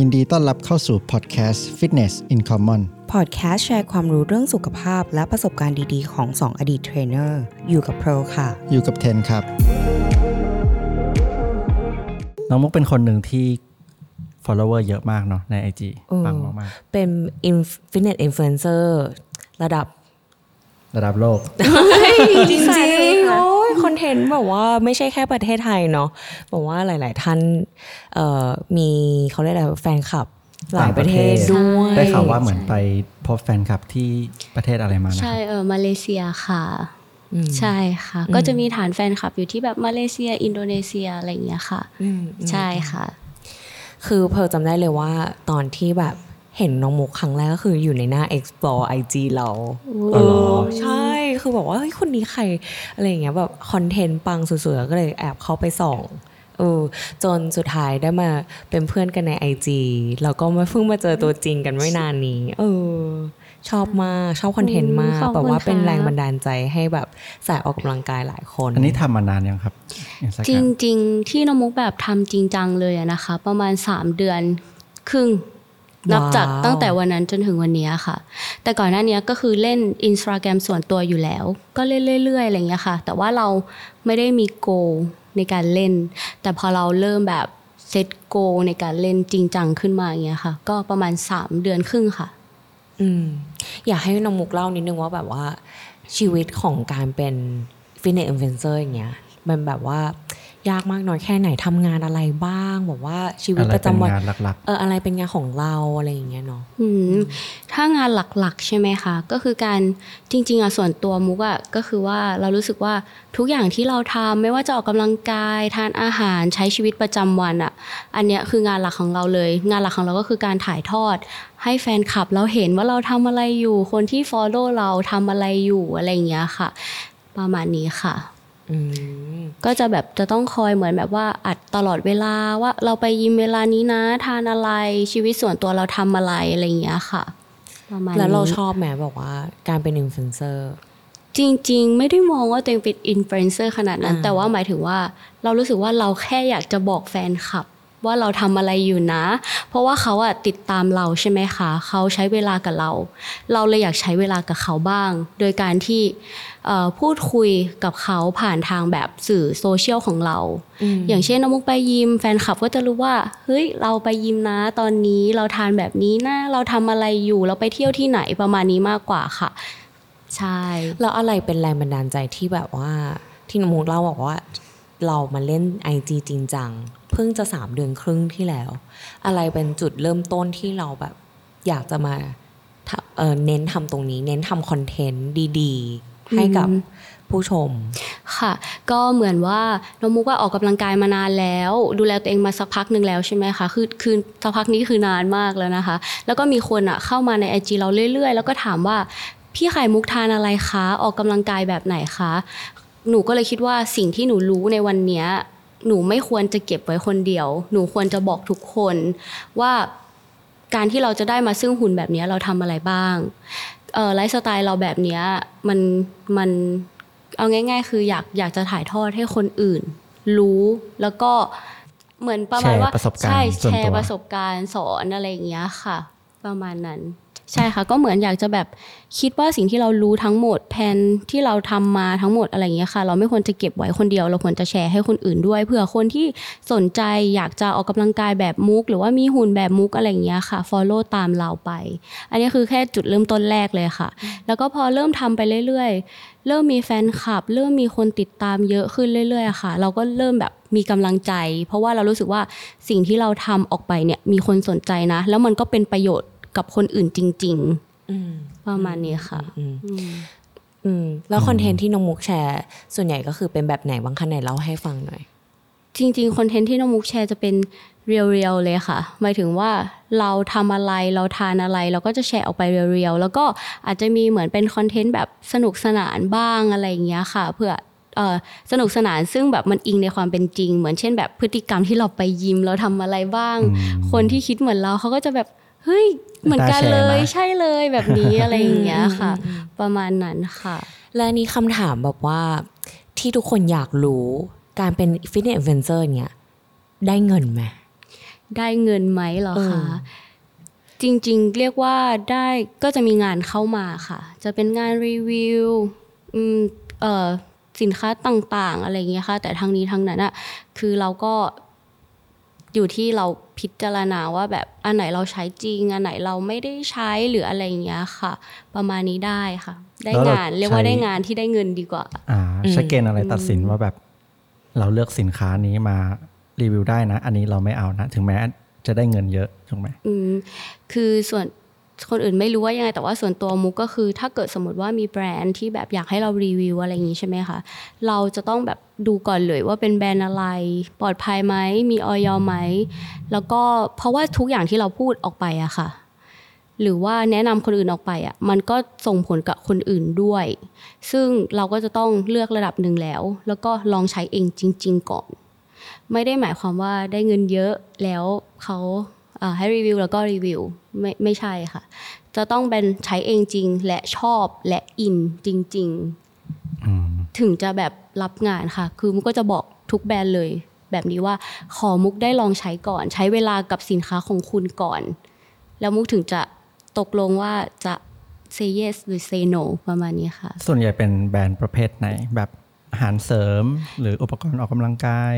ยินดีต้อนรับเข้าสู่พอดแคสต์ Fitness in Common พอดแคสต์แชร์ความรู้เรื่องสุขภาพและประสบการณ์ดีๆ ของ 2 อดีตเทรนเนอร์ อยู่กับโปรค่ะ อยู่กับเทนครับ น้องมุกเป็นคนหนึ่งที่ follower เยอะมากเนาะใน IG เออ ปังมากเป็นฟิตเนสอินฟลูเอนเซอร์ระดับ ๆระดับโลก จริงๆโอ้ยคอน เทนต์แบบว่าไม่ใช่แค่ประเทศไทยเนาะบอกว่าหลาย ๆ ท่านเอ่อมีเขาเรียกอะไรแฟนคลับหลายประเทศด้วยได้ข่าวว่าเหมือนไปพบแฟนคลับที่ประเทศอะไรมานะใช่เออมาเลเซียค่ะอืมใช่ค่ะ ก็จะมีฐานแฟนคลับอยู่ที่แบบมาเลเซีย อินโดนีเซียอะไรอย่างเงี้ยค่ะอืมใช่ค่ะ คือเพอจำได้เลยว่าตอนที่แบบ เห็นน้องมุกครั้งแรกก็คืออยู่ในหน้า explore IG เราอ๋อเหรอใช่คือบอกว่าเฮ้ยคนนี้ใครอะไรอย่างเงี้ยแบบคอนเทนต์ปังสุดๆก็เลยแอบเข้าไปส่องเออจนสุดท้ายได้มาเป็นเพื่อนกันใน IG แล้วก็มาเพิ่งมาเจอตัวจริงกันไม่นานนี้เออชอบมากชอบคอนเทนต์มากขอบคุณแบบว่าเป็นค่ะแรงบันดาลใจให้แบบสายออกกำลังกายหลายคน อันนี้ทำมานานยังครับ Instagram จริง ๆ ที่น้องมุกแบบทำจริงจังเลยอะนะคะ ประมาณ 3 เดือนครึ่ง นับจากว้าวตั้งแต่วันนั้นจนถึงวันนี้ค่ะ แต่ก่อนหน้านี้ก็คือเล่นอินสตาแกรมส่วนตัวอยู่แล้ว ก็เล่นเรื่อยๆอะไรอย่างเงี้ยค่ะ แต่ว่าเราไม่ได้มี goal ในการเล่น แต่พอเราเริ่มแบบ set goal ในการเล่นจริงจังขึ้นมาอย่างเงี้ยค่ะ ก็ประมาณ 3 เดือนครึ่งค่ะ อืม อยากให้น้องมุกเล่านิดนึงว่าแบบว่าชีวิตของการเป็นฟิตเนสอินฟลูเอนเซอร์อย่างเงี้ยมันแบบว่า ยากมากน้อยแค่ไหนทำงานอะไรบ้างแบบว่าชีวิตอะไรประเป็นจำวันงานหลักเอออะไรเป็นงานของเราอะไรอย่างเงี้ยเนาะอืมถ้างานหลักๆ ใช่ไหมคะก็คือการจริง ๆอะส่วนตัวมุกอะก็คือว่าเรารู้สึกว่าทุกอย่างที่เราทำไม่ว่าจะออกกำลังกายทานอาหารใช้ชีวิตประจำวันอะ อันเนี้ยคืองานหลักของเราเลย งานหลักของเราก็คือการถ่ายทอด ให้แฟนคลับเราเห็นว่าเราทำอะไรอยู่ คนที่ follow เราทำอะไรอยู่อะไรอย่างเงี้ยค่ะ ประมาณนี้ค่ะอืม ก็จะแบบจะต้องคอยเหมือนแบบว่าอัปเดตตลอดเวลาว่าเราไปยิมเวลานี้นะทานอะไรชีวิตส่วนตัวเราทำอะไรอะไรอย่างเงี้ยค่ะประมาณนี้แล้วเราชอบไหมบอกว่าการเป็นอินฟลูเอนเซอร์จริงๆ ไม่ได้มองว่าตัวเองเป็นอินฟลูเอนเซอร์ขนาดนั้นอ่าแต่ว่าหมายถึงว่าเรารู้สึกว่าเราแค่อยากจะบอกแฟนคลับ ว่าเราทำอะไรอยู่นะ เพราะว่าเขาอะติดตามเราใช่ไหมคะเขาใช้เวลากับเรา เราเลยอยากใช้เวลากับเขาบ้าง โดยการที่เอ่อพูดคุยกับเขาผ่านทางแบบสื่อโซเชียลของเรา อย่างเช่นน้องมุกไปยิม แฟนคลับก็จะรู้ว่าเฮ้ยเราไปยิมนะตอนนี้เราทานแบบนี้นะเราทำอะไรอยู่เราไปเที่ยวที่ไหนประมาณนี้มากกว่าค่ะ ใช่แล้วอะไรเป็นแรงบันดาลใจที่แบบว่าที่น้องมุกเล่าบอกว่า เรามาเล่น IG จริงจัง เพิ่งจะสามเดือนครึ่งที่แล้ว อะไรเป็นจุดเริ่มต้นที่เราแบบอยากจะมาเเน้นทำตรงนี้ เน้นทำคอนเทนต์ดีๆ ให้กับผู้ชม ค่ะ ก็เหมือนว่าน้องมุกว่าออกกำลังกายมานานแล้ว ดูแลตัวเองมาสักพักหนึ่งแล้วใช่ไหมคะคือคือสักพักนี้คือนานมากแล้วนะคะ แล้วก็มีคนอะเข้ามาในไอจีเราเรื่อยๆ แล้วก็ถามว่าพี่ไข่มุกทานอะไรคะ ออกกำลังกายแบบไหนคะ หนูก็เลยคิดว่าสิ่งที่หนูรู้ในวันเนี้ยหนูไม่ควรจะเก็บไว้คนเดียว หนูควรจะบอกทุกคนว่าการที่เราจะได้มาซึ่งหุ่นแบบเนี้ยเราทำอะไรบ้างเอ่อไลฟ์สไตล์เราแบบเนี้ยมันมันเอาง่าย ๆ คืออยากอยากจะถ่ายทอดให้คนอื่น รู้แล้วก็เหมือนประมาณว่าแชร์ประสบการณ์ใช่ส่วนแชตัวร์ประสบการณ์สอนอะไรอย่างเงี้ยค่ะ ประมาณนั้น ใช่ค่ะก็เหมือนอยากจะแบบคิดว่าสิ่งที่เรารู้ทั้งหมดแผนที่เราทำมาทั้งหมดอะไรอย่างเงี้ยค่ะ เราไม่ควรจะเก็บไว้คนเดียว เราควรจะแชร์ให้คนอื่นด้วยเผื่อคนที่สนใจอยากจะออกกำลังกายแบบมุก หรือว่ามีหุ่นแบบมุกอะไรอย่างเงี้ยค่ะ follow ตามเราไป อันนี้คือแค่จุดเริ่มต้นแรกเลยค่ะ แล้วก็พอเริ่มทำไปเรื่อยๆ เริ่มมีแฟนคลับ เริ่มมีคนติดตามเยอะขึ้นเรื่อยๆอะค่ะ เราก็เริ่มแบบมีกำลังใจ เพราะว่าเรารู้สึกว่าสิ่งที่เราทำออกไปเนี่ยมีคนสนใจนะ แล้วมันก็เป็นประโยชน์ กับคนอื่นจริงอืมๆประมาณนี้ค่ะอืมอืมอืมแล้วคอนเทนต์ที่น้องมุกแชร์ ส่วนใหญ่ก็คือเป็นแบบไหนบ้างคะไหนเล่าให้ฟังหน่อย จริงๆคอนเทนต์ที่น้องมุกแชร์จะเป็นเรียวๆเลยค่ะ หมายถึงว่าเราทำอะไรเราทานอะไร เราก็จะแชร์ออกไปเรียวๆแล้วก็อาจจะมีเหมือนเป็นคอนเทนต์แบบสนุกสนานบ้างอะไรอย่างเงี้ยค่ะ เพื่อเอ่อสนุกสนานซึ่งแบบมันอิงในความเป็นจริง เหมือนเช่นแบบพฤติกรรมที่เราไปยิมเราทำอะไรบ้าง คนที่คิดเหมือนเราเขาก็จะแบบเฮ้ย เหมือนกันเลยน่าแชร์นะใช่เลยแบบนี้อะไรอย่างเงี้ยค่ะ ประมาณนั้นค่ะ และนี่คำถามแบบว่าที่ทุกคนอยากรู้การเป็นฟิตเนสอินฟลูเอนเซอร์เนี่ยได้เงินไหมได้เงินไหมเหรอเอคะอจริงๆ เรียกว่าได้ก็จะมีงานเข้ามาค่ะ จะเป็นงานรีวิวอืมเอ่อสินค้าต่างๆ อะไรอย่างเงี้ยค่ะ แต่ทางนี้ทางนั้นอะคือเราก็ อยู่ที่เราพิจารณาว่าแบบอันไหนเราใช้จริง อันไหนเราไม่ได้ใช้หรืออะไรอย่างเงี้ยค่ะ ประมาณนี้ได้ค่ะ ได้แล้วเรางานเรียกว่าใช้ได้งานที่ได้เงินดีกว่า อ่าใช้เกณฑ์อะไรตัดสินว่าแบบ เราเลือกสินค้านี้มารีวิวได้นะ อันนี้เราไม่เอานะ ถึงแม้จะได้เงินเยอะถูกไหมอืมคือส่วน คนอื่นไม่รู้ว่ายังไง แต่ว่าส่วนตัวมุกก็คือ ถ้าเกิดสมมติว่ามีแบรนด์ที่แบบอยากให้เรารีวิวอะไรอย่างนี้ใช่ไหมคะเราจะต้องแบบดูก่อนเลยว่าเป็นแบรนด์อะไร ปลอดภัยไหมมีออยไหมแล้วก็เพราะว่าทุกอย่างที่เราพูดออกไปอะค่ะ หรือว่าแนะนำคนอื่นออกไปอะมันก็ส่งผลกับคนอื่นด้วย ซึ่งเราก็จะต้องเลือกระดับหนึ่งแล้ว แล้วก็ลองใช้เองจริง ๆ ก่อน ไม่ได้หมายความว่าได้เงินเยอะแล้วเขา ให้รีวิวแล้วก็รีวิวไม่ไม่ใช่ค่ะ จะต้องเป็นใช้เองจริงและชอบและอินจริงอืมๆถึงจะแบบรับงานค่ะ คือมุกก็จะบอกทุกแบรนด์เลย แบบนี้ว่าขอมุกได้ลองใช้ก่อน ใช้เวลากับสินค้าของคุณก่อน แล้วมุกถึงจะตกลงว่าจะ say yes หรือ say no ประมาณนี้ค่ะ ส่วนใหญ่เป็นแบรนด์ประเภทไหน แบบอาหารเสริมหรืออุปกรณ์ออกกำลังกาย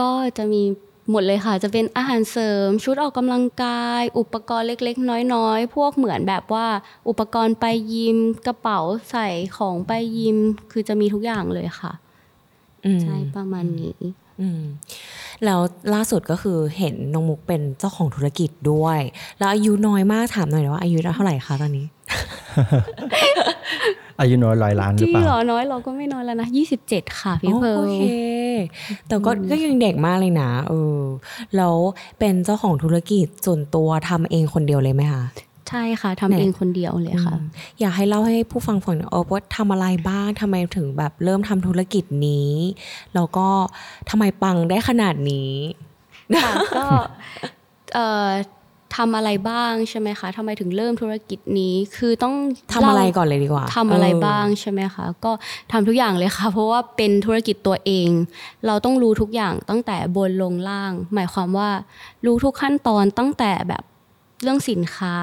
ก็จะมี หมดเลยค่ะ จะเป็นอาหารเสริม ชุดออกกำลังกาย อุปกรณ์เล็ก ๆ น้อย ๆ พวกเหมือนแบบว่า อุปกรณ์ไปยิมกระเป๋าใส่ของไปยิม คือจะมีทุกอย่างเลยค่ะอืมใช่ประมาณนี้อืมแล้วล่าสุดก็คือเห็นน้องมุกเป็นเจ้าของธุรกิจด้วย แล้วอายุน้อยมากถามหน่อยว่าอายุเท่าไหร่คะตอนนี้ อายุน้อยร้อยล้านหรือที่เปล่าเหรอน้อยเราก็ไม่น้อยแล้วนะ27ค่ะพี่อ๋อเพิร์โอลเค แต่ก็ก็ยังเด็กมากเลยนะเออแล้วเป็นเจ้าของธุรกิจส่วนตัวทำเองคนเดียวเลยไหมคะใช่ค่ะทำเองคนเดียวเลยค่ะอืมอยากให้เล่าให้ผู้ฟังฟังหน่อยเออว่าทำอะไรบ้างทำไมถึงแบบเริ่มทำธุรกิจนี้แล้วก็ทำไมปังได้ขนาดนี้ค่ะก็เอ่อ ทำอะไรบ้างใช่ไหมคะทำไมถึงเริ่มธุรกิจนี้คือต้องทำอะไรเล่าก่อนเลยดีกว่าทำอะไรเบ้างใช่ไหมคะก็ทำทุกอย่างเลยค่ะ เพราะว่าเป็นธุรกิจตัวเอง เราต้องรู้ทุกอย่างตั้งแต่บนลงล่าง หมายความว่า รู้ทุกขั้นตอนตั้งแต่แบบเรื่องสินค้า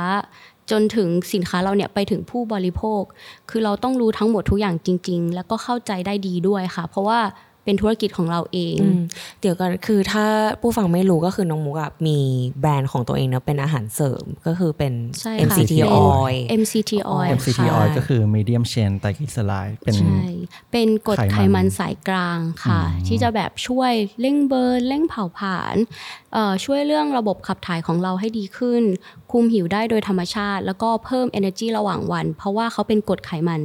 จนถึงสินค้าเราเนี่ยไปถึงผู้บริโภค คือเราต้องรู้ทั้งหมดทุกอย่างจริง ๆ แล้วก็เข้าใจได้ดีด้วยค่ะ เพราะว่า เป็นธุรกิจของเราเองอืมเดี๋ยวกันคือถ้าผู้ฟังไม่รู้ก็คือน้องมุกอะมีแบรนด์ของตัวเองเนอะเป็นอาหารเสริมก็คือเป็นใช่ค่ะ MCT เป็น oil MCT oil MCT ค่ะ oil ก็คือ medium chain ไตรกลีเซอไรด์เป็นใช่เป็นกรดไขมันไขมันสายกลางค่ะอืมที่จะแบบช่วยเร่งเบิร์นเร่งเผาผลาญเอ่อช่วยเรื่องระบบขับถ่ายของเราให้ดีขึ้น คุมหิวได้โดยธรรมชาติ แล้วก็เพิ่ม energy ระหว่างวัน เพราะว่าเขาเป็นกรดไขมัน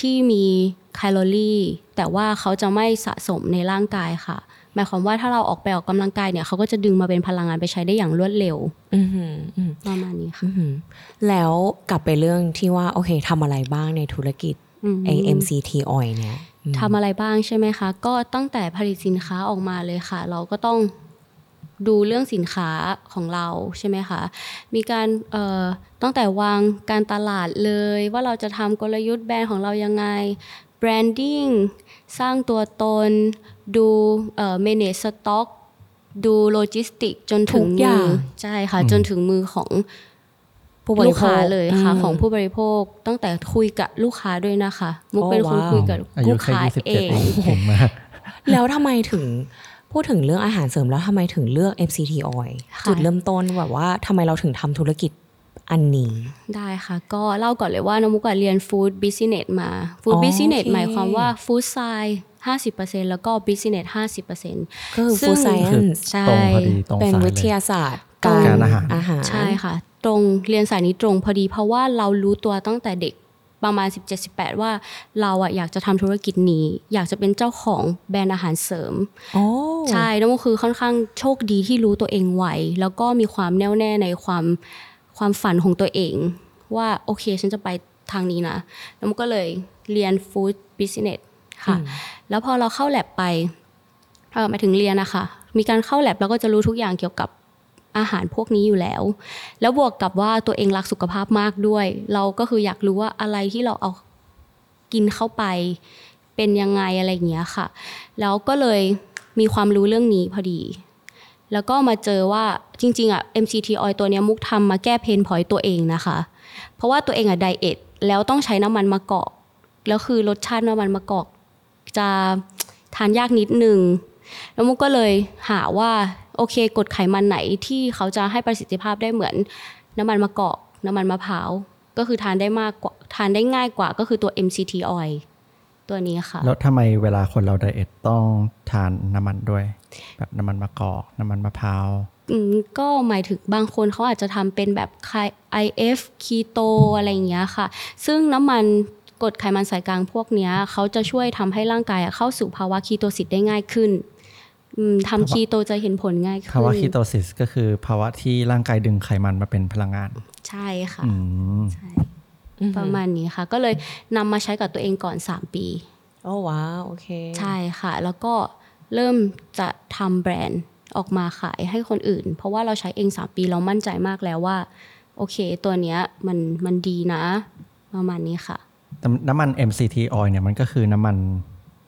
ที่มี แคลอรี่แต่ว่าเขาจะไม่สะสมในร่างกายค่ะ หมายความว่าถ้าเราออกไปออกกำลังกายเนี่ยเขาก็จะดึงมาเป็นพลังงานไปใช้ได้อย่างรวดเร็วอือหืออืมประมาณนี้ค่ะอือหือแล้วกลับไปเรื่องที่ว่าโอเคทำอะไรบ้างในธุรกิจอืมไอ MCT oil เนี่ยอืมทำอะไรบ้างใช่ไหมคะ ก็ตั้งแต่ผลิตสินค้าออกมาเลยค่ะ เราก็ต้องดูเรื่องสินค้าของเราใช่ไหมคะ มีการเอ่อตั้งแต่วางการตลาดเลยว่าเราจะทำกลยุทธ์แบรนด์ของเรายังไง branding สร้างตัวตน ดูเอ่อ manage stock ดูโลจิสติกจนถึงทุกอย่ามืงใช่ค่ะ จนถึงมือของผู้บลูริกโภค้าคเลยค่ะมของผู้บริโภคตั้งแต่คุยกับลูกค้าด้วยนะคะ มุกโอ้เป็นคนว้าวคุยกับอายุลูกแค่ค้ายี่สิบเอเจ็ดงเองเก่งมากแล้วทำไมถึงพูดถึงเรื่องอาหารเสริมแล้วทำไมถึงเลือก MCT oil ค่ะจุดเริ่มต้นแบบว่าทำไมเราถึงทำธุรกิจ อันนี้ ได้ค่ะ ก็เล่าก่อนเลยว่าน้องมุกอะเรียนฟู้ดบิสเนสมาฟู้ดอ๋อบิสเนสโอเคหมายความว่าฟู้ดไซน์ห้าสิบเปอร์เซ็นแล้วก็บิสเนสห้าสิบเปอร์เซ็นต์ก็คือซึ่ง food science ใช่ตรงพอดีตรงเป็นสายวิเลทยยาศาสตร์ตรงการอาหารอาหารใช่ค่ะ ตรงเรียนสายนี้ตรงพอดีเพราะว่าเรารู้ตัวตั้งแต่เด็กประมาณ 17-18 ว่าเราอะอยากจะทำธุรกิจนี้ อยากจะเป็นเจ้าของแบรนด์อาหารเสริมโอ้ใช่แล้วก็คือค่อนข้างโชคดีที่รู้ตัวเองไวแล้วก็มีความแน่วแน่ในความ ความฝันของตัวเอง ว่าโอเคฉันจะไปทางนี้นะ แล้วมันก็เลยเรียนฟู้ดบิสเนสค่ะ แล้วพอเราเข้าแลบไปเออหมายถึงเรียนนะคะมีการเข้าแลบเราก็จะรู้ทุกอย่างเกี่ยวกับอาหารพวกนี้อยู่แล้ว แล้วบวกกับว่าตัวเองรักสุขภาพมากด้วย เราก็คืออยากรู้ว่าอะไรที่เราเอากินเข้าไปเป็นยังไงอะไรอย่างเงี้ยค่ะ แล้วก็เลยมีความรู้เรื่องนี้พอดี แล้วก็มาเจอว่าจริงๆอะ MCT oil ตัวนี้มุกทำมาแก้เพนพอยตัวเองนะคะ เพราะว่าตัวเองอะไดเอทแล้วต้องใช้น้ำมันมะกอก แล้วคือรสชาติน้ำมันมะกอก จะทานยากนิดนึง แล้วมุกก็เลยหาว่าโอเคกดไขมันไหนที่เขาจะให้ประสิทธิภาพได้เหมือนน้ำมันมะกอก น้ำมันมะพร้าวก็คือทานได้มากกว่าทานได้ง่ายกว่าก็คือตัว MCT oil ตัวนี้ค่ะ แล้วทำไมเวลาคนเราไดเอทต้องทานน้ำมันด้วย แบบน้ำมันมะกอกน้ำมันมะพร้าวอืมก็หมายถึงบางคนเขาอาจจะทำเป็นแบบไค IF คีโตอะไรอย่างเงี้ยค่ะ ซึ่งน้ำมันกรดไขมันสายกลางพวกเนี้ยเขาจะช่วยทำให้ร่างกายอะเข้าสู่ภาวะคีโตซิสได้ง่ายขึ้นอืมทำคีโตจะเห็นผลง่ายขึ้นภาวะคีโตซิสก็คือภาวะที่ร่างกายดึงไขมันมาเป็นพลังงาน ใช่ค่ะอืมใช่ประมาณนี้ค่ะ ก็เลยนำมาใช้กับตัวเองก่อน 3 ปี โอ้ว้าวโอเค ใช่ค่ะ แล้วก็ เริ่มจะทำแบรนด์ออกมาขายให้คนอื่น เพราะว่าเราใช้เอง3ปีเรามั่นใจมากแล้วว่า โอเค ตัวเนี้ยมันมันดีนะ ประมาณนี้ค่ะแต่น้ำมัน MCT oil เนี่ยมันก็คือน้ำมัน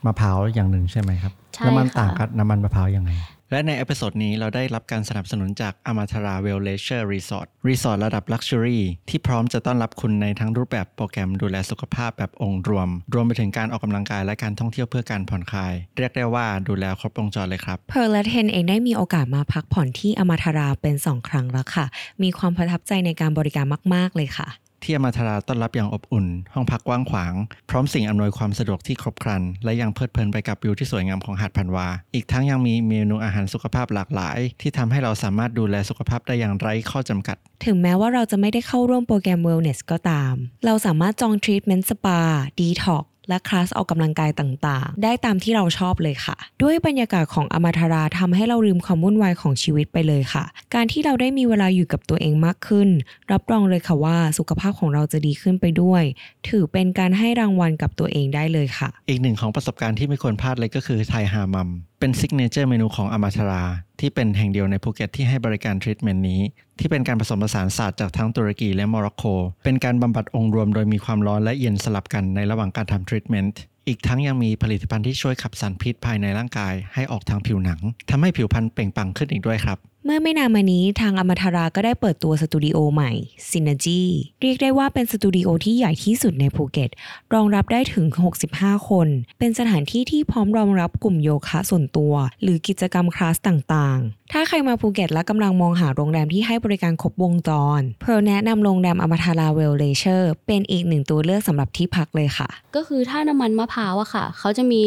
มะพร้าวอย่างหนึ่งใช่ไหมครับใช่แล้วมันค่ะต่างกับน้ำมันมะพร้าวยังไง และใน episode นี้เราได้รับการสนับสนุนจาก Amatara Wellleisure Resort รีสอร์ทระดับ Luxury ที่พร้อมจะต้อนรับคุณในทั้งรูปแบบโปรแกรมดูแลสุขภาพแบบองค์รวม รวมไปถึงการออกกำลังกายและการท่องเที่ยวเพื่อการผ่อนคลาย เรียกได้ว่าดูแลครบวงจรเลยครับ เพร์ลและเทนเองได้มีโอกาสมาพักผ่อนที่ Amatara เป็น 2 ครั้งแล้วค่ะ มีความประทับใจในการบริการมาก ๆ เลยค่ะ ที่อมาทราต้อนรับอย่างอบอุ่น ห้องพักกว้างขวาง พร้อมสิ่งอำนวยความสะดวกที่ครบครัน และยังเพลิดเพลินไปกับวิวที่สวยงามของหาดพันวา อีกทั้งยังมีเมนูอาหารสุขภาพหลากหลาย ที่ทำให้เราสามารถดูแลสุขภาพได้อย่างไร้ข้อจำกัด ถึงแม้ว่าเราจะไม่ได้เข้าร่วมโปรแกรม Wellness ก็ตาม เราสามารถจองทรีทเมนต์สปาดีท็อก และคลาสออกกำลังกายต่างๆ ได้ตามที่เราชอบเลยค่ะ ด้วยบรรยากาศของอมาทาราทำให้เราลืมความวุ่นวายของชีวิตไปเลยค่ะ การที่เราได้มีเวลาอยู่กับตัวเองมากขึ้น รับรองเลยค่ะว่าสุขภาพของเราจะดีขึ้นไปด้วย ถือเป็นการให้รางวัลกับตัวเองได้เลยค่ะ อีกหนึ่งของประสบการณ์ที่ไม่ควรพลาดเลยก็คือ Thai Hammam เป็น signature เมนูของ Amatara ที่เป็นแห่งเดียวในภูเก็ตที่ให้บริการทรีทเมนต์นี้ ที่เป็นการผสมผสานศาสตร์จากทั้งตุรกีและโมร็อกโก เป็นการบำบัดองค์รวมโดยมีความร้อนและเย็นสลับกันในระหว่างการทำทรีทเมนต์อีกทั้งยังมีผลิตภัณฑ์ที่ช่วยขับสารพิษภายในร่างกายให้ออกทางผิวหนังทำให้ผิวพรรณเปล่งปลั่งขึ้นอีกด้วยครับ เมื่อไม่นานมานี้ทาง Amatara ก็ได้เปิดตัวสตูดิโอใหม่ Synergy เรียกได้ว่าเป็นสตูดิโอที่ใหญ่ที่สุดในภูเก็ต รองรับได้ถึง 65 คน เป็นสถานที่ที่พร้อมรองรับกลุ่มโยคะส่วนตัว หรือกิจกรรมคลาสต่างๆ ถ้าใครมาภูเก็ตและกำลังมองหาโรงแรมที่ให้บริการครบวงจร เพร์ลแนะนำโรงแรม Amatara Wellleisure เป็นอีกหนึ่งตัวเลือกสำหรับที่พักเลยค่ะ ก็คือถ้าน้ำมันมะพร้าวอะค่ะ เขาจะมี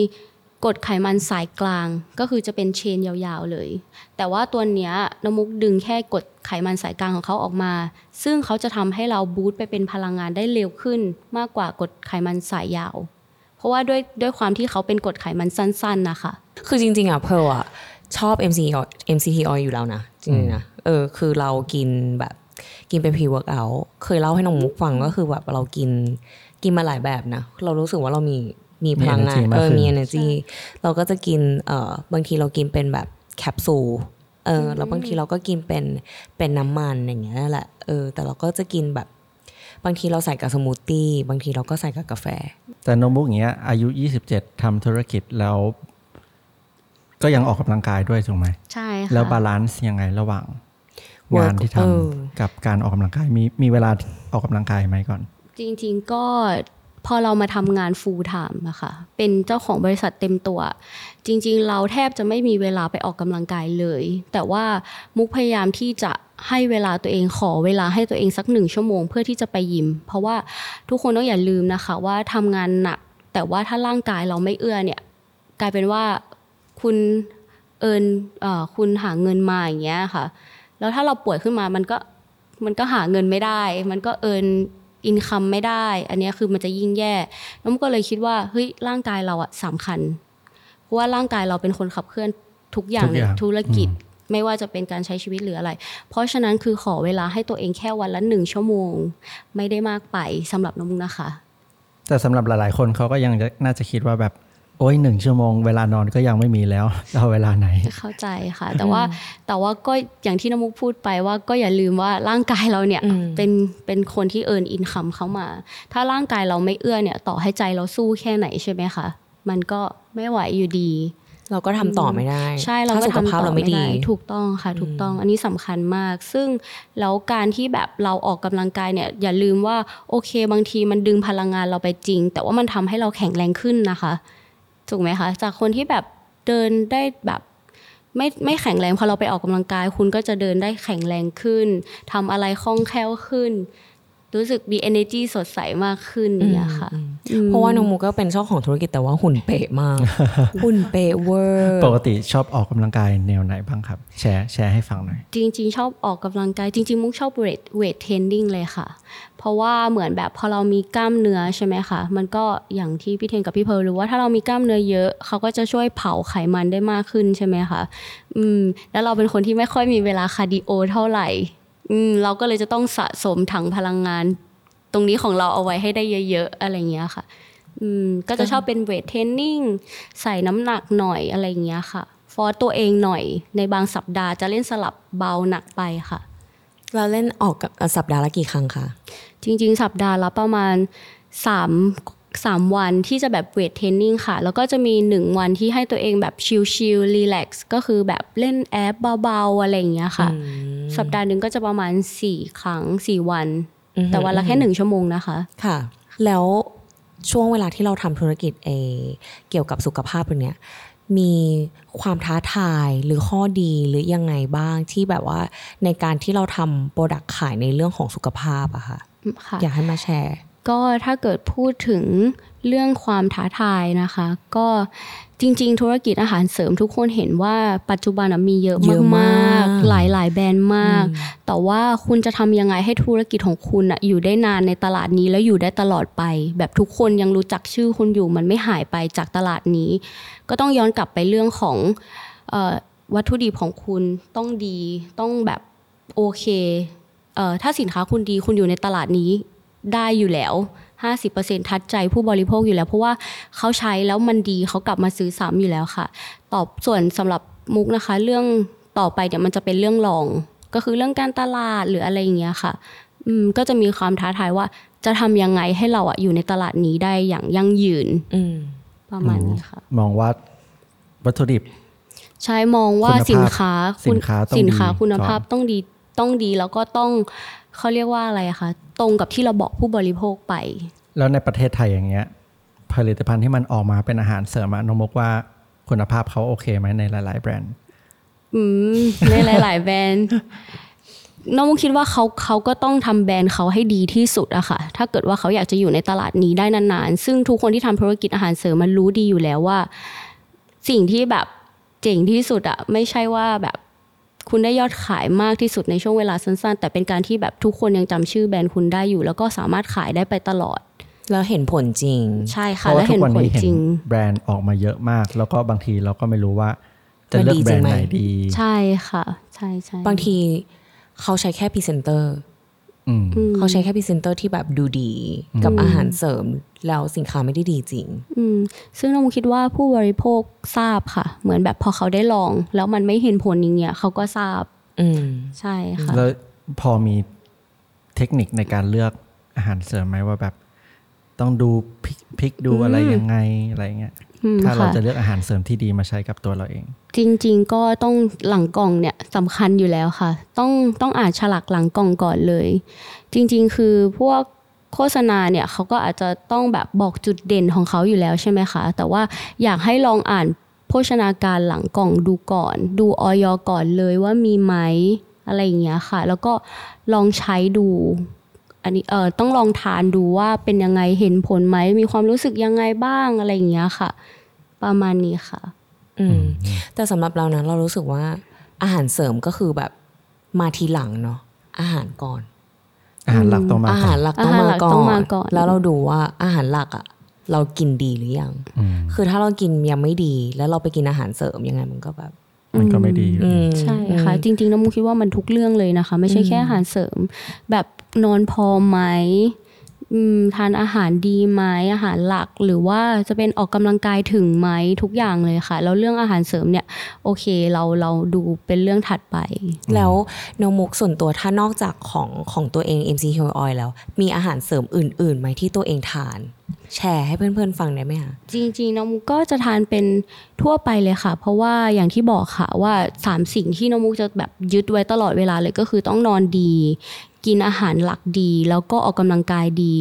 กรดไขมันสายกลางก็คือจะเป็นเชนยาวๆเลย แต่ว่าตัวเนี้ยน้ำมุกดึงแค่กรดไขมันสายกลางของเขาออกมา ซึ่งเขาจะทำให้เราบูตไปเป็นพลังงานได้เร็วขึ้น มากกว่ากรดไขมันสายยาว เพราะว่าด้วยด้วยความที่เขาเป็นกรดไขมันสั้นๆนะคะ คือจริงๆอะเพร์ลอะชอบ MCT oil MCT oil อยู่แล้วนะจริงๆนะเออคือเรากินแบบกินเป็น pre workout เคยเล่าให้น้องมุกฟังก็คือแบบเรากินกินมาหลายแบบนะ เรารู้สึกว่าเรามี มีพลังงานมี energy มากเออขึ้นมี energy เราก็จะกินเอ่อบางทีเรากินเป็นแบบแคปซูลเออแล้วบางทีเราก็กินเป็นเป็นน้ำมันอย่างเงี้ยนั่นแหละเออแต่เราก็จะกินแบบบางทีเราใส่กับสมูทตี้บางทีเราก็ใส่กับกาแฟ แต่น้องมุกอย่างเงี้ยอายุ 27ทำธุรกิจแล้ว ก็ยังออกกำลังกายด้วยถูกไหมใช่ค่ะแล้ว balance ยังไงระหว่าง Work งานที่ทเออำกับการออกกำลังกายมีมีเวลาออกกำลังกายไหมก่อน จริง ๆ ก็ พอเรามาทำงาน full time อะค่ะเป็นเจ้าของบริษัทเต็มตัว จริง ๆ เราแทบจะไม่มีเวลาไปออกกำลังกายเลย แต่ว่ามุกพยายามที่จะให้เวลาตัวเองขอเวลาให้ตัวเองสักหนึ่งชั่วโมงเพื่อที่จะไปยิม เพราะว่าทุกคนต้องอย่าลืมนะคะ ว่าทำงานหนัก แต่ว่าถ้าร่างกายเราไม่เอื้อเนี่ยกลายเป็นว่าคุณเอินอคุณหาเงินมาอย่างเงี้ยค่ะ แล้วถ้าเราป่วยขึ้นมามันก็มันก็หาเงินไม่ได้ มันก็เอิน อินคัมไม่ได้ อันเนี้ยคือมันจะยิ่งแย่แล้วมันก็เลยคิดว่าเฮ้ยร่างกายเราอะสำคัญ เพราะว่าร่างกายเราเป็นคนขับเคลื่อนทุกอย่างทุกในอย่างธุรกิจไม่ว่าจะเป็นการใช้ชีวิตหรืออะไร เพราะฉะนั้นคือขอเวลาให้ตัวเองแค่วันละหนึ่งชั่วโมง ไม่ได้มากไปสำหรับน้องมุกนะคะ แต่สำหรับหลาย ๆ คนเขาก็ยังจะน่าจะคิดว่าแบบ โอ้ยหนึ่งชั่วโมงเวลานอนก็ยังไม่มีแล้วจะเอาเวลาไหนเข้าใจค่ะ แต่ว่าแต่ว่าก็อย่างที่น้ำมุกพูดไปว่าก็อย่าลืมว่าร่างกายเราเนี่ยอืมเป็นเป็นคนที่เอิร์นอินคัมเข้ามา ถ้าร่างกายเราไม่เอื้อเนี่ยต่อให้ใจเราสู้แค่ไหนใช่ไหมคะมันก็ไม่ไหวอยู่ดี เราก็ทำต่อไม่ได้ ใช่เราถ้ก็สุขภาพทำต่อเราไม่ไม่ดีได้ถูกต้องค่ะ ถูกต้องอันนี้สำคัญมาก ซึ่งแล้วการที่แบบเราออกกำลังกายเนี่ยอย่าลืมว่าโอเค บางทีมันดึงพลังงานเราไปจริง แต่ว่ามันทำให้เราแข็งแรงขึ้นนะคะ ถูกไหมคะ จากคนที่แบบเดินได้แบบไม่ไม่แข็งแรงพอเราไปออกกำลังกาย คุณก็จะเดินได้แข็งแรงขึ้นทำอะไรคล่องแคล่วขึ้น รู้สึกมี energy สดใสมากขึ้นอย่างเนี่ยค่ะ เพราะว่าน้องมูก็เป็นเจ้าของธุรกิจแต่ว่าหุ่นเป๊ะมาก หุ่นเป๊ะเวอร์ปกติชอบออกกำลังกายแนวไหนบ้างครับ แชร์แชร์ให้ฟังหน่อย จริง ๆ ชอบออกกำลังกายจริง ๆ มุกชอบเวทเวทเทรนนิ่งเลยค่ะ เพราะว่าเหมือนแบบพอเรามีกล้ามเนื้อใช่ไหมคะ มันก็อย่างที่พี่เทนกับพี่เพร์ลรู้ว่าถ้าเรามีกล้ามเนื้อเยอะเขาก็จะช่วยเผาไขมันได้มากขึ้นใช่ไหมคะอืมแล้วเราเป็นคนที่ไม่ค่อยมีเวลา cardio เท่าไหร่อืม เราก็เลยจะต้องสะสมถังพลังงาน ตรงนี้ของเราเอาไว้ให้ได้เยอะๆอะไรอย่างเงี้ยค่ะ อืมก็จะชอบเป็น weight training ใส่น้ำหนักหน่อยอะไรอย่างเงี้ยค่ะ force ตัวเองหน่อยในบางสัปดาห์จะเล่นสลับเบาหนักไปค่ะ เราเล่นออกกับสัปดาห์ละกี่ครั้งคะจริง ๆ สัปดาห์ละประมาณ3 3 วันที่จะแบบเวทเทรนนิ่งค่ะ แล้วก็จะมี 1 วันที่ให้ตัวเองแบบชิลๆรีแลกซ์ก็คือแบบเล่นแอปเบาๆ อะไรอย่างเงี้ยค่ะ สัปดาห์หนึ่งก็จะประมาณ 4 ครั้ง 4 วัน แต่วันละแค่ 1 ชั่วโมงนะคะ ค่ะ แล้วช่วงเวลาที่เราทำธุรกิจเอเกี่ยวกับสุขภาพตรงเนี้ยมีความท้าทายหรือข้อดีหรือยังไงบ้างที่แบบว่าในการที่เราทำ product ขายในเรื่องของสุขภาพอะค่ะค่ะอยากให้มาแชร์ ก็ถ้าเกิดพูดถึงเรื่องความท้าทายนะคะ ก็จริง ๆ ธุรกิจอาหารเสริมทุกคนเห็นว่าปัจจุบันอะมีเยอะเยอะมามากกๆหลายๆแบรนด์มาก แต่ว่าคุณจะทำยังไงให้ธุรกิจของคุณอะอยู่ได้นานในตลาดนี้แล้วอยู่ได้ตลอดไป แบบทุกคนยังรู้จักชื่อคุณอยู่มันไม่หายไปจากตลาดนี้ ก็ต้องย้อนกลับไปเรื่องของเออวัตถุดิบของคุณต้องดีต้องแบบโอเคเอ่อถ้าสินค้าคุณดีคุณอยู่ในตลาดนี้ ได้อยู่แล้ว 50%ทัดใจผู้บริโภคอยู่แล้ว เพราะว่าเขาใช้แล้วมันดีเขากลับมาซื้อซ้ำอยู่แล้วค่ะ ตอบส่วนสำหรับมุกนะคะ เรื่องต่อไปเดี๋ยวมันจะเป็นเรื่องรอง ก็คือเรื่องการตลาดหรืออะไรอย่างเงี้ยค่ะอืมก็จะมีความท้าทายว่าจะทำยังไงให้เราอะอยู่ในตลาดนี้ได้อย่างยั่งยืนอืมประมาณนี้ค่ะ มองว่าวัตถุดิบ ใช้มองว่าคุณภาพสินค้าคุณสินค้าต้องสินค้าดีคุณภาพก่อนต้องดี ต้องดีแล้วก็ต้องเขาเรียกว่าอะไรอะคะตรงกับที่เราบอกผู้บริโภคไป แล้วในประเทศไทยอย่างเงี้ยผลิตภัณฑ์ที่มันออกมาเป็นอาหารเสริมอะน้องมกว่าคุณภาพเขาโอเคไหมในหลาย ๆ แบรนด์อืมในหลาย ๆ แบรนด์น้องมุกคิดว่าเขาเขาก็ต้องทำแบรนด์เขาให้ดีที่สุดอะค่ะ ถ้าเกิดว่าเขาอยากจะอยู่ในตลาดนี้ได้นานๆ ซึ่งทุกคนที่ทำธุรกิจอาหารเสริมมันรู้ดีอยู่แล้วว่า สิ่งที่แบบเจ๋งที่สุดอะไม่ใช่ว่าแบบ คุณได้ยอดขายมากที่สุดในช่วงเวลาสั้นๆ แต่เป็นการที่แบบทุกคนยังจำชื่อแบรนด์คุณได้อยู่ แล้วก็สามารถขายได้ไปตลอด แล้วเห็นผลจริง ใช่เพค่ะราะและว่าทุเห็กนวันผลนี้เห็นจริง แบรนด์ออกมาเยอะมาก แล้วก็บางทีเราก็ไม่รู้ว่าจะมันเลือกดีแบรนด์จริงไหมไหนดี ใช่ค่ะ ใช่ใช่บางทีเขาใช้แค่พรีเซนเตอร์อืมอืม เขาใช้แค่พรีเซนเตอร์ที่แบบดูดี กับอาหารเสริม แล้วสินค้าไม่ได้ดีจริง อืมซึ่งน้องคิดว่าผู้บริโภคทราบค่ะ เหมือนแบบพอเขาได้ลอง แล้วมันไม่เห็นผลอย่างเงี้ยเขาก็ทราบ อืมใช่ค่ะ แล้วพอมีเทคนิคในการเลือกอาหารเสริมไหมว่าแบบ ต้องดูพริกพริกดูอะไรยังไงอะไรเงี้ยอืมถ้าเราค่ะจะเลือกอาหารเสริมที่ดีมาใช้กับตัวเราเอง จริง ๆ ก็ต้องหลังกล่องเนี่ยสำคัญอยู่แล้วค่ะ ต้องต้องอ่านฉลากหลังกล่องก่อนเลย จริง ๆ คือพวกโฆษณาเนี่ยเขาก็อาจจะต้องแบบบอกจุดเด่นของเขาอยู่แล้วใช่ไหมคะ แต่ว่าอยากให้ลองอ่านโภชนาการหลังกล่องดูก่อน ดูออยก่อนเลยว่ามีไหมอะไรอย่างเงี้ยค่ะ แล้วก็ลองใช้ดูอันนี้เออต้องลองทานดูว่าเป็นยังไงเห็นผลไหมมีความรู้สึกยังไงบ้างอะไรอย่างเงี้ยค่ะ ประมาณนี้ค่ะ อืม แต่สำหรับเรานะเรารู้สึกว่า อาหารเสริมก็คือแบบมาทีหลังเนาะอาหารก่อน อาหารหลักต้องมาอาก่หาอรนหลักต้องอาหารมาหลักก่อต้องมานก่อน แล้วเราดูว่าอาหารหลักอะเรากินดีหรือยังอืมคือถ้าเรากินยังไม่ดี แล้วเราไปกินอาหารเสริมยังไงมันก็แบบ มันก็ไม่ดีอยู่อืดีมใช่ค่ะ จริงๆน้ำมูกคิดว่ามันทุกเรื่องเลยนะคะ ไม่ใช่แค่อาหารเสริม แบบนอนพอไหมอืม ทานอาหารดีไหมอาหารหลัก หรือว่าจะเป็นออกกำลังกายถึงไหมทุกอย่างเลยค่ะ แล้วเรื่องอาหารเสริมเนี่ย โอเคเราเราดูเป็นเรื่องถัดไป แล้วน้องมุกส่วนตัวถ้านอกจากของของตัวเอง MC Hair Oil แล้ว มีอาหารเสริมอื่นๆไหมที่ตัวเองทานแชร์ให้เพื่อนๆฟังได้ไหมคะจริงๆน้องมุกก็จะทานเป็นทั่วไปเลยค่ะ เพราะว่าอย่างที่บอกค่ะว่าสามสิ่งที่น้องมุกจะแบบยึดไว้ตลอดเวลาเลยก็คือต้องนอนดี กินอาหารหลักดี แล้วก็ออกกำลังกายดี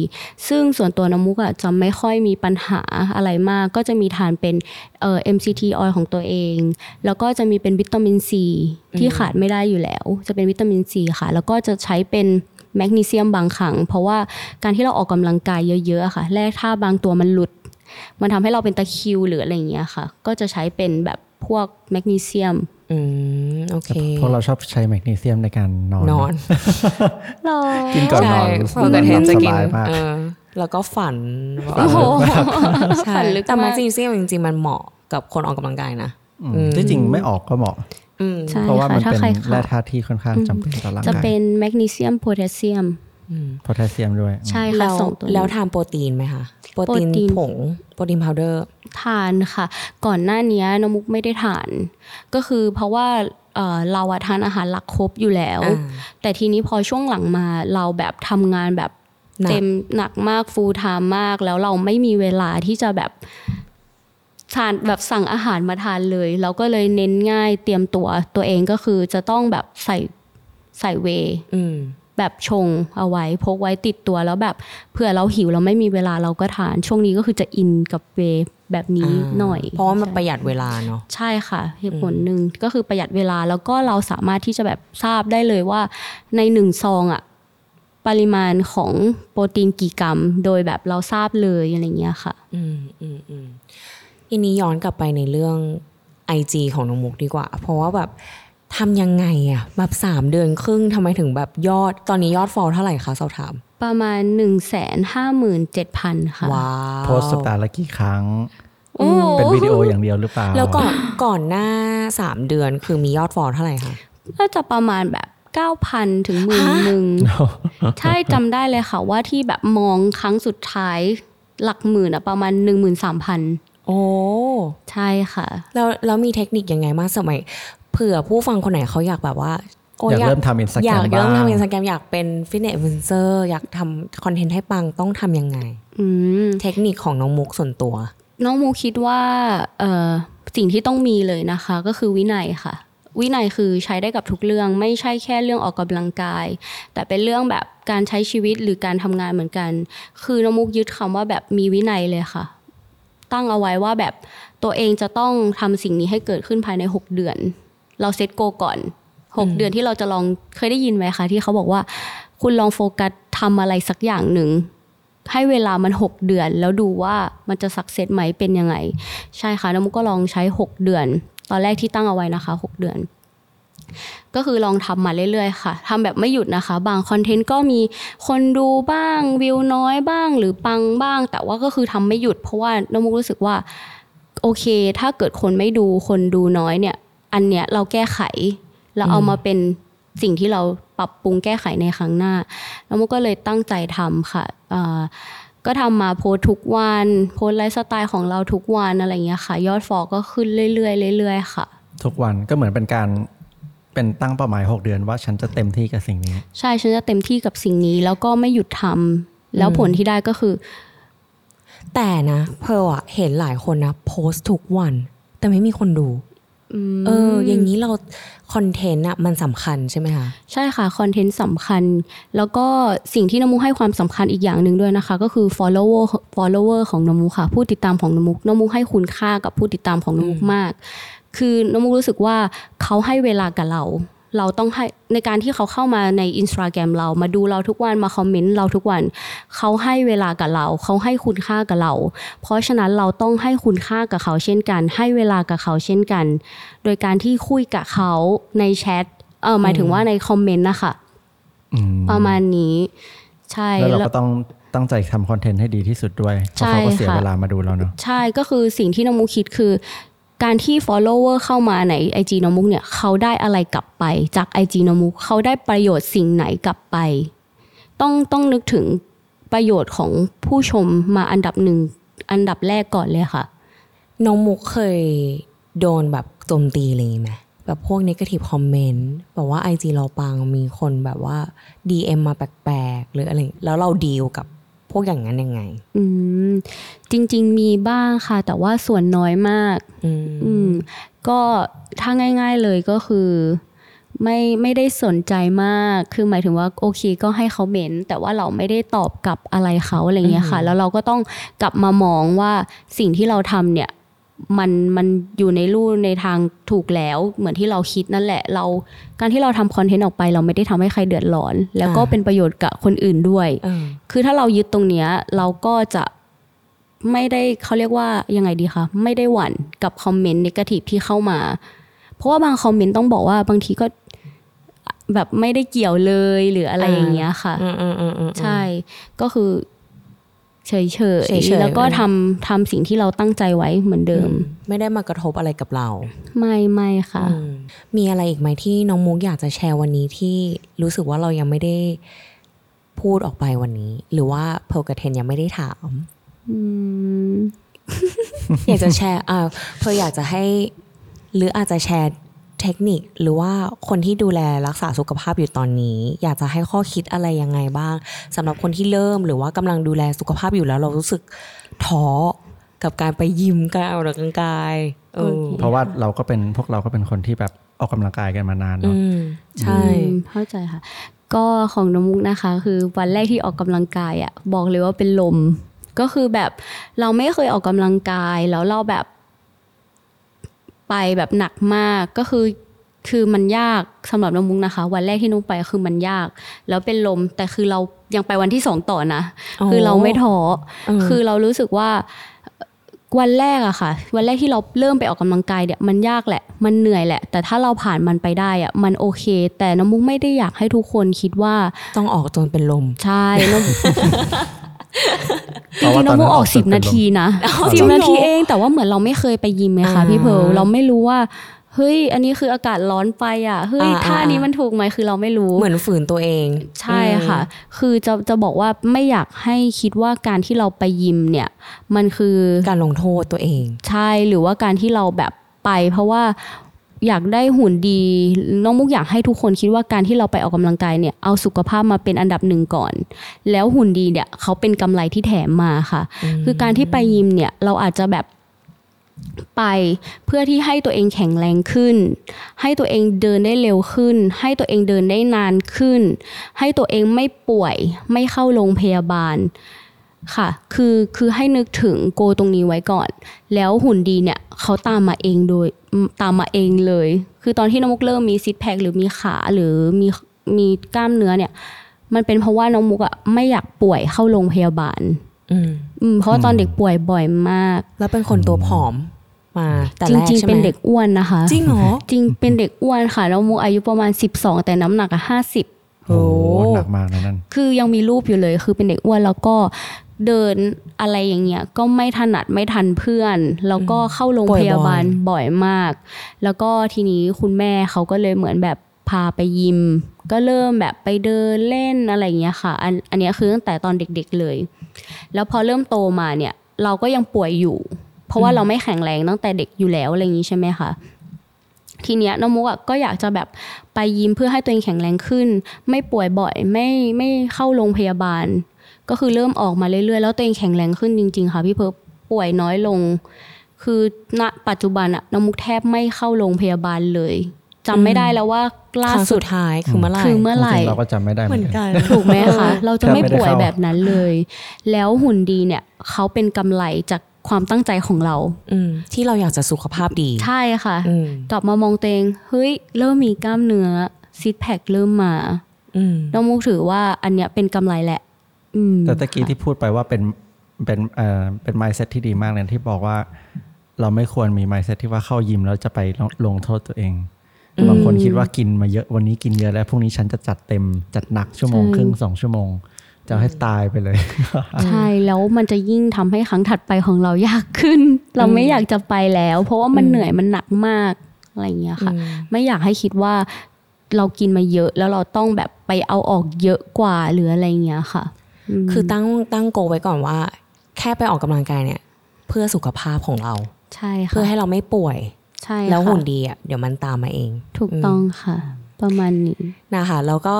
ซึ่งส่วนตัวน้องมุกอะจะไม่ค่อยมีปัญหาอะไรมาก ก็จะมีทานเป็นเอ่อ MCT oil ของตัวเอง แล้วก็จะมีเป็นวิตามินซีที่ขาดไม่ได้อยู่แล้ว จะเป็นวิตามินซีค่ะ แล้วก็จะใช้เป็นแมกนีเซียมบางครั้งเพราะว่าการที่เราออกกำลังกายเยอะๆค่ะ แรกถ้าบางตัวมันหลุด มันทำให้เราเป็นตะคิวหรืออะไรอย่างเงี้ยค่ะ ก็จะใช้เป็นแบบพวกแมกนีเซียม อืมโอเคพวกเราชอบใช้แมกนีเซียมในการนอนนอนรอกินก่อนนใช่อนเพราะกันเห็นจะกินสบายมากเออแล้วก็ฝันโอ้โหใช่ฝันลึกแต่แมมากกนีเซียมจริงๆมันเหมาะกับคนออกกำลังกายนะอืมที่จริงไม่ออกก็เหมาะอืมใช่เพราะว่าค่ะมันถ้าเป็นใครแร่ขาดธาตุที่ค่อนข้างจำเป็นต่อร่างจะกายเป็นแมกนีเซียมโพแทสเซียมโพแทสเซียมด้วย ใช่ค่ะแล้วสองตัวนี้แล้วทานโปรตีนไหมคะ โปรตีนโปรตีนผงโปรตีนพาวเดอร์ทานค่ะ ก่อนหน้านี้น้องมุกไม่ได้ทาน ก็คือเพราะว่าเอ่อเราอะทานอาหารหลักครบอยู่แล้วอ่าแต่ทีนี้พอช่วงหลังมาเราแบบทำงานแบบหนักเต็มหนักมากฟูลไทม์มาก แล้วเราไม่มีเวลาที่จะแบบทานแบบสั่งอาหารมาทานเลย เราก็เลยเน้นง่ายเตรียมตัวตัวเองก็คือจะต้องแบบใส่ใส่เวย์อืม แบบชงเอาไว้พกไว้ติดตัวแล้วแบบเผื่อเราหิวเราไม่มีเวลาเราก็ทาน ช่วงนี้ก็คือจะอินกับเวย์แบบนี้หน่อย เพราะว่ามันประหยัดเวลาเนาะใช่ค่ะเหตุผลหนึ่งก็คือประหยัดเวลาแล้วก็เราสามารถที่จะแบบทราบได้เลยว่าในหนึ่งซองอะปริมาณของโปรตีนกี่กรัม โดยแบบเราทราบเลยอะไรเงี้ยค่ะ อืมอืมอืมทีนี้ย้อนกลับไปในเรื่อง IG ของน้องมุกดีกว่า เพราะว่าแบบ ทำยังไงอะแบบสามเดือนครึ่งทำไมถึงแบบยอดตอนนี้ยอดฟอลเท่าไหร่คะสอบถาม ประมาณ1นึ่งแสนห้าหมื่นเจ็ดพันค่ะ ว้าวโพสต์สัปดาห์ละกี่ครั้ง โอ้เป็นวิดีโออย่างเดียวหรือเปล่า แล้วก่อนก่อนหน้าสามเดือนคือมียอดฟอลเท่าไหร่คะก็จะประมาณแบบ 9,000 ถึงหมื่นหนึ่งใช่จำได้เลยค่ะว่าที่แบบมองครั้งสุดท้ายหลักหมื่นอะประมาณ 13,000โอ้ ใช่ค่ะ แล้วแล้วมีเทคนิคยังไงมากสมัย เผื่อผู้ฟังคนไหนเขาอยากแบบว่าโอยากเริ่มทำ Instagram อยากเริ่มบ้างทำอินสตาแกรมอยากเป็น fitness influencer อยากทำ content ให้ปังต้องทำยังไงอืมเทคนิคของน้องมุกส่วนตัว น้องมูคิดว่าเอ่อสิ่งที่ต้องมีเลยนะคะ ก็คือวินัยค่ะ วินัยคือใช้ได้กับทุกเรื่อง ไม่ใช่แค่เรื่องออกกำลังกาย แต่เป็นเรื่องแบบการใช้ชีวิตหรือการทำงานเหมือนกัน คือน้องมุกยึดคำว่าแบบมีวินัยเลยค่ะ ตั้งเอาไว้ว่าแบบตัวเองจะต้องทำสิ่งนี้ให้เกิดขึ้นภายใน 6 เดือน เราเซตโกก่อน6เดือนที่เราจะลองเคยได้ยินไหมคะที่เขาบอกว่า คุณลองโฟกัสทำอะไรสักอย่างหนึ่งให้เวลามัน 6 เดือน แล้วดูว่ามันจะสักเซสไหมเป็นยังไง ใช่ค่ะน้ำมุกก็ลองใช้ 6 เดือน ตอนแรกที่ตั้งเอาไว้นะคะ 6 เดือน ก็คือลองทำมาเรื่อยๆค่ะทำแบบไม่หยุดนะคะ บางคอนเทนต์ก็มีคนดูบ้างวิวน้อยบ้าง หรือปังบ้าง แต่ว่าก็คือทำไม่หยุด เพราะว่าน้ำมุกรู้สึกว่า โอเค ถ้าเกิดคนไม่ดูคนดูน้อยเนี่ย อันเนี้ยเราแก้ไขแล้วเอามาเป็นสิ่งที่เราปรับปรุงแก้ไขในครั้งหน้า แล้วมุกก็เลยตั้งใจทำค่ะอ่าก็ทำมาโพสต์ทุกวัน โพสต์ไลฟ์สไตล์ของเราทุกวันอะไรเงี้ยค่ะ ยอดฟอลก็ขึ้นเรื่อยๆเรื่อยๆค่ะ ทุกวันก็เหมือนเป็นการเป็นตั้งเป้าหมาย 6 เดือนว่าฉันจะเต็มที่กับสิ่งนี้ ใช่ฉันจะเต็มที่กับสิ่งนี้ แล้วก็ไม่หยุดทำแล้วผลที่ได้ก็คือ แต่นะเพร์ลอะเห็นหลายคนนะโพสต์ทุกวัน แต่ไม่มีคนดูอืม เออ อย่างนี้เราคอนเทนต์อะมันสำคัญใช่ไหมคะ ใช่ค่ะ คอนเทนต์สำคัญ แล้วก็สิ่งที่นมุกให้ความสำคัญอีกอย่างหนึ่งด้วยนะคะ ก็คือ follower follower ของนมุกค่ะ ผู้ติดตามของนมุกนมุกให้คุณค่ากับผู้ติดตามของนมุกมาก คือนมุกรู้สึกว่าเขาให้เวลากับเรา เราต้องให้ในการที่เขาเข้ามาในอินสตาแกรมเรามาดูเราทุกวันมาคอมเมนต์เราทุกวัน เขาให้เวลากับเรา เขาให้คุณค่ากับเรา เพราะฉะนั้นเราต้องให้คุณค่ากับเขาเช่นกัน ให้เวลากับเขาเช่นกัน โดยการที่คุยกับเขาในแชทเออหมายถึงว่าในคอมเมนต์นะคะอืมประมาณนี้ใช่แล้วเราแล้วก็ต้องตั้งใจทำคอนเทนต์ให้ดีที่สุดด้วยเพราะใช่เขาก็เสียค่ะเวลามาดูเราเนาะใช่ก็คือสิ่งที่น้องมุกคิดคือ การที่ follower เข้ามาใน IG น้องมุกเนี่ยเขาได้อะไรกลับไปจาก IG น้องมุกเขาได้ประโยชน์สิ่งไหนกลับไป ต้องต้องนึกถึงประโยชน์ของผู้ชมมาอันดับหนึ่งอันดับแรกก่อนเลยค่ะ น้องมุกเคยโดนแบบโจมตีอะไรอย่างงี้ไหมแบบพวก negative comment แบบว่าไอจีเราปังมีคนแบบว่า DM มาแปลกๆ หรืออะไร แล้วเราดีลกับ วกอย่างนั้นยังไง อืมจริง ๆ มีบ้างค่ะ แต่ว่าส่วนน้อยมากอืมอืมก็ถ้าง่าย ๆเลยก็คือไม่ไม่ได้สนใจมาก คือหมายถึงว่าโอเคก็ให้เขาเมนแต่ว่าเราไม่ได้ตอบกลับอะไรเขาอะไรเงี้ยค่ะ แล้วเราก็ต้องกลับมามองว่าสิ่งที่เราทำเนี่ย มันมันอยู่ในรูในทางถูกแล้วเหมือนที่เราคิดนั่นแหละ เราการที่เราทำคอนเทนต์ออกไป เราไม่ได้ทำให้ใครเดือดร้อน แล้วก็อ่าเป็นประโยชน์กับคนอื่นด้วยเออคือถ้าเรายึดตรงเนี้ยเราก็จะไม่ได้เขาเรียกว่ายังไงดีคะไม่ได้หวั่นกับคอมเมนต์นกาทีฟที่เข้ามา เพราะว่าบางคอมเมนต์ต้องบอกว่าบางทีก็แบบไม่ได้เกี่ยวเลยหรืออะไรอ่าอย่างเงี้ยค่ะอืมอืมอืมอืมใช่ก็คือ เฉยเฉยเฉยๆแล้วก็ทำทำสิ่งที่เราตั้งใจไว้เหมือนเดิม ไม่ได้มากระทบอะไรกับเรา ไม่ไม่ค่ะอืมมีอะไรอีกไหมที่น้องมุกอยากจะแชร์วันนี้ที่รู้สึกว่าเรายังไม่ได้พูดออกไปวันนี้ หรือว่าเพลกระเทนยังไม่ได้ถามอืมอยากจะแชร์อ่าเพออยากจะให้ หรืออาจจะแชร์ เทคนิคหรือว่าคนที่ดูแลรักษาสุขภาพอยู่ตอนนี้ อยากจะให้ข้อคิดอะไรยังไงบ้างสำหรับคนที่เริ่มหรือว่ากำลังดูแลสุขภาพอยู่แล้ว เรารู้สึกท้อกับการไปยิมการออกกำลังกายเออเพราะว่าเราก็เป็นพวกเราก็เป็นคนที่แบบออกกำลังกายกันมานานอืเนาะมใช่อืมเข้าใจค่ะ ก็ของน้องมุกนะคะ คือวันแรกที่ออกกำลังกายอะบอกเลยว่าเป็นลม ก็คือแบบเราไม่เคยออกกำลังกายแล้วเราแบบ ไปแบบหนักมากก็คือคือมันยากสำหรับน้องมุกนะคะ วันแรกที่น้องไปคือมันยาก แล้วเป็นลมแต่คือเรายังไปวันที่สองต่อนะอ๋อคือเราไม่ท้ออมคือเรารู้สึกว่าวันแรกอะค่ะ วันแรกที่เราเริ่มไปออกกำลังกายเนี่ยมันยากแหละ มันเหนื่อยแหละ แต่ถ้าเราผ่านมันไปได้อะมันโอเค แต่น้องมุกไม่ได้อยากให้ทุกคนคิดว่าต้องออกจนเป็นลม ใช่น้อง จเพราะริว่างๆน้องมุกออกตสิบเป็นาทีนะอ๋อสิจริบงเหรอนาทีเอง แต่ว่าเหมือนเราไม่เคยไปยิมไงคะอ่าพี่เพร์ลเราไม่รู้ว่าเฮ้ย อันนี้คืออากาศร้อนไปอะ เฮ้ยอ่าท่านี้อ่ามันถูกไหม คือเราไม่รู้ เหมือนฝืนตัวเอง ใช่ค่ะ คือจะจะบอกว่าไม่อยากให้คิดว่าการที่เราไปยิมเนี่ย มันคือการลงโทษตัวเอง ใช่ หรือว่าการที่เราแบบไป เพราะว่า อยากได้หุ่นดีน้องมุกอยากให้ทุกคนคิดว่าการที่เราไปออกกำลังกายเนี่ยเอาสุขภาพมาเป็นอันดับหนึ่งก่อน แล้วหุ่นดีเนี่ยเขาเป็นกำไรที่แถมมาค่ะ คือการที่ไปยิมเนี่ยเราอาจจะแบบไปเพื่อที่ให้ตัวเองแข็งแรงขึ้น ให้ตัวเองเดินได้เร็วขึ้น ให้ตัวเองเดินได้นานขึ้น ให้ตัวเองไม่ป่วยไม่เข้าโรงพยาบาล ค่ะ คือคือให้นึกถึงโกตรงนี้ไว้ก่อน แล้วหุ่นดีเนี่ยเขาตามมาเองโดยอืมตามมาเองเลย คือตอนที่น้องมุกเริ่มมีซิทแพคหรือมีขาหรือมีมีกล้ามเนื้อเนี่ย มันเป็นเพราะว่าน้องมุกอะไม่อยากป่วยเข้าโรงพยาบาล อืมอืมเพราะว่าตอนเด็กป่วยบ่อยมาก แล้วเป็นคนตัวผอมมาแต่จแรกริงใช่ๆไหมเป็นเด็กอ้วนนะคะ จริงเหรอจริงเป็นเด็กอ้วนค่ะน้องมุกอายุประมาณ 12 แต่น้ำหนักอะ50โอ้โหโอ้หนักมากนะนั่นคือยังมีรูปอยู่เลย คือเป็นเด็กอ้วนแล้วก็ เดินอะไรอย่างเงี้ยก็ไม่ถนัดไม่ทันเพื่อน แล้วก็เข้าโรงพยาบาลบ่อยมาก แล้วก็ทีนี้คุณแม่เขาก็เลยเหมือนแบบพาไปยิม ก็เริ่มแบบไปเดินเล่นอะไรอย่างเงี้ยค่ะ อันอันเนี้ยคือตั้งแต่ตอนเด็กๆเลย แล้วพอเริ่มโตมาเนี่ย เราก็ยังป่วยอยู่ เพราะว่าเราไม่แข็งแรงตั้งแต่เด็กอยู่แล้วอะไรอย่างงี้ใช่ไหมคะทีเนี้ยน้องมุกอะก็อยากจะแบบไปยิมเพื่อให้ตัวเองแข็งแรงขึ้น ไม่ป่วยบ่อยไม่ไม่เข้าโรงพยาบาล ก็คือเริ่มออกมาเรื่อยๆ แล้วตัวเองแข็งแรงขึ้นจริง ๆ ค่ะพี่เพิร์ลป่วยน้อยลง คือณปัจจุบันอะน้องมุกแทบไม่เข้าโรงพยาบาลเลยจำไม่ได้แล้วว่าคล่ารั้งสุสุดดท้ายคือเมื่อไหร่คือเมื่อไหร่จริงๆเราก็จำไม่ได้เหเหมืมืออนนกักันนถูกไหมคะเราจะไม่แทบไม่ได้ป่วยเข้าแบบนั้นเลย แล้วหุ่นดีเนี่ยเขาเป็นกำไรจากความตั้งใจของเราอืมที่เราอยากจะสุขภาพดีใช่ค่ะอืมกลับมามองตัวเองเฮ้ยเริ่มมีกล้ามเนื้อซิทแพคเริ่มมาอืมน้องมุกถือว่าอันเนี้ยเป็นกำไรแหละอืม แต่ตะกี้ที่พูดไปว่าเป็นเป็นเอ่อเป็น mindset ที่ดีมากเลยที่บอกว่า เราไม่ควรมี mindset ที่ว่าเข้ายิมแล้วจะไปลงลงโทษตัวเองบางคนคิดว่ากินมาเยอะวันนี้กินเยอะแล้วพรุ่งนี้ฉันจะจัดเต็มจัดหนักชั่วโมงใช่ครึ่งสองชั่วโมง จะเอาให้ตายไปเลย ใช่แล้วมันจะยิ่งทำให้ครั้งถัดไปของเรายากขึ้น เราไม่อยากจะไปแล้ว เพราะว่ามันเหนื่อยมันหนักมากอะไรอย่างเงี้ยค่ะอืมไม่อยากให้คิดว่าเรากินมาเยอะแล้วเราต้องแบบไปเอาออกเยอะกว่าหรืออะไรอย่างเงี้ยค่ะม คือตั้งตั้งโกไว้ก่อนว่า แค่ไปออกกำลังกายเนี่ย เพื่อสุขภาพของเรา ใช่ค่ะเพื่อให้เราไม่ป่วย ใช่แล้วค่ะหุ่นดีอะเดี๋ยวมันตามมาเอง ถูกต้องค่ะ ประมาณนี้นะคะแล้วก็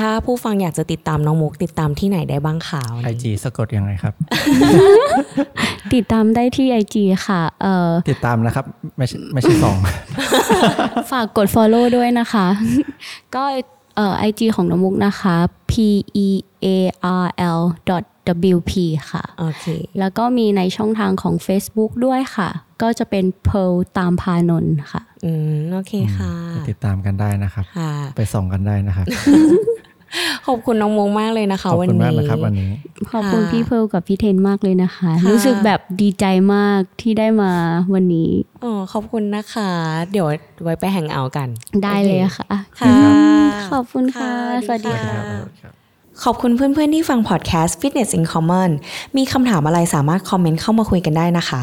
ถ้าผู้ฟังอยากจะติดตามน้องมุกติดตามที่ไหนได้บ้างข่าวไอจีสะกดยังไงครับ ติดตามได้ที่ IG ค่ะเอ่อติดตามนะครับไม่ใช่ไม่ใช่สองฝากกด follow ด้วยนะคะ ก็ เอ่อ IG ของน้องมุกนะคะ p e a r l w p ค่ะ โอเค แล้วก็มีในช่องทางของ Facebook ด้วยค่ะ ก็จะเป็น Pearl ตามพานนท์ค่ะ อืม โอเคค่ะไปติดตามกันได้นะครับ ค่ะ ไปส่องกันได้นะครับ ขอบคุณน้องมุกมากเลยนะคะขอบวันคุณนี้มากนะครับวันนี้ ขอบคุณค่ะพี่เพิร์ลกับพี่เทนมากเลยนะคะค่ะรู้สึกแบบดีใจมากที่ได้มาวันนี้อ๋อขอบคุณนะคะ เดี๋ยวไว้ไปแห่งเอาท์กัน ได้เลยค่ะ ค่ะ ขอบคุณค่ะค่ะสวัสดีสวัสดีค่ะค่ะขอบคุณเพื่อนๆที่ฟังพอดแคสต์ Fitness in Common มีคำถามอะไรสามารถคอมเมนต์เข้ามาคุยกันได้นะคะ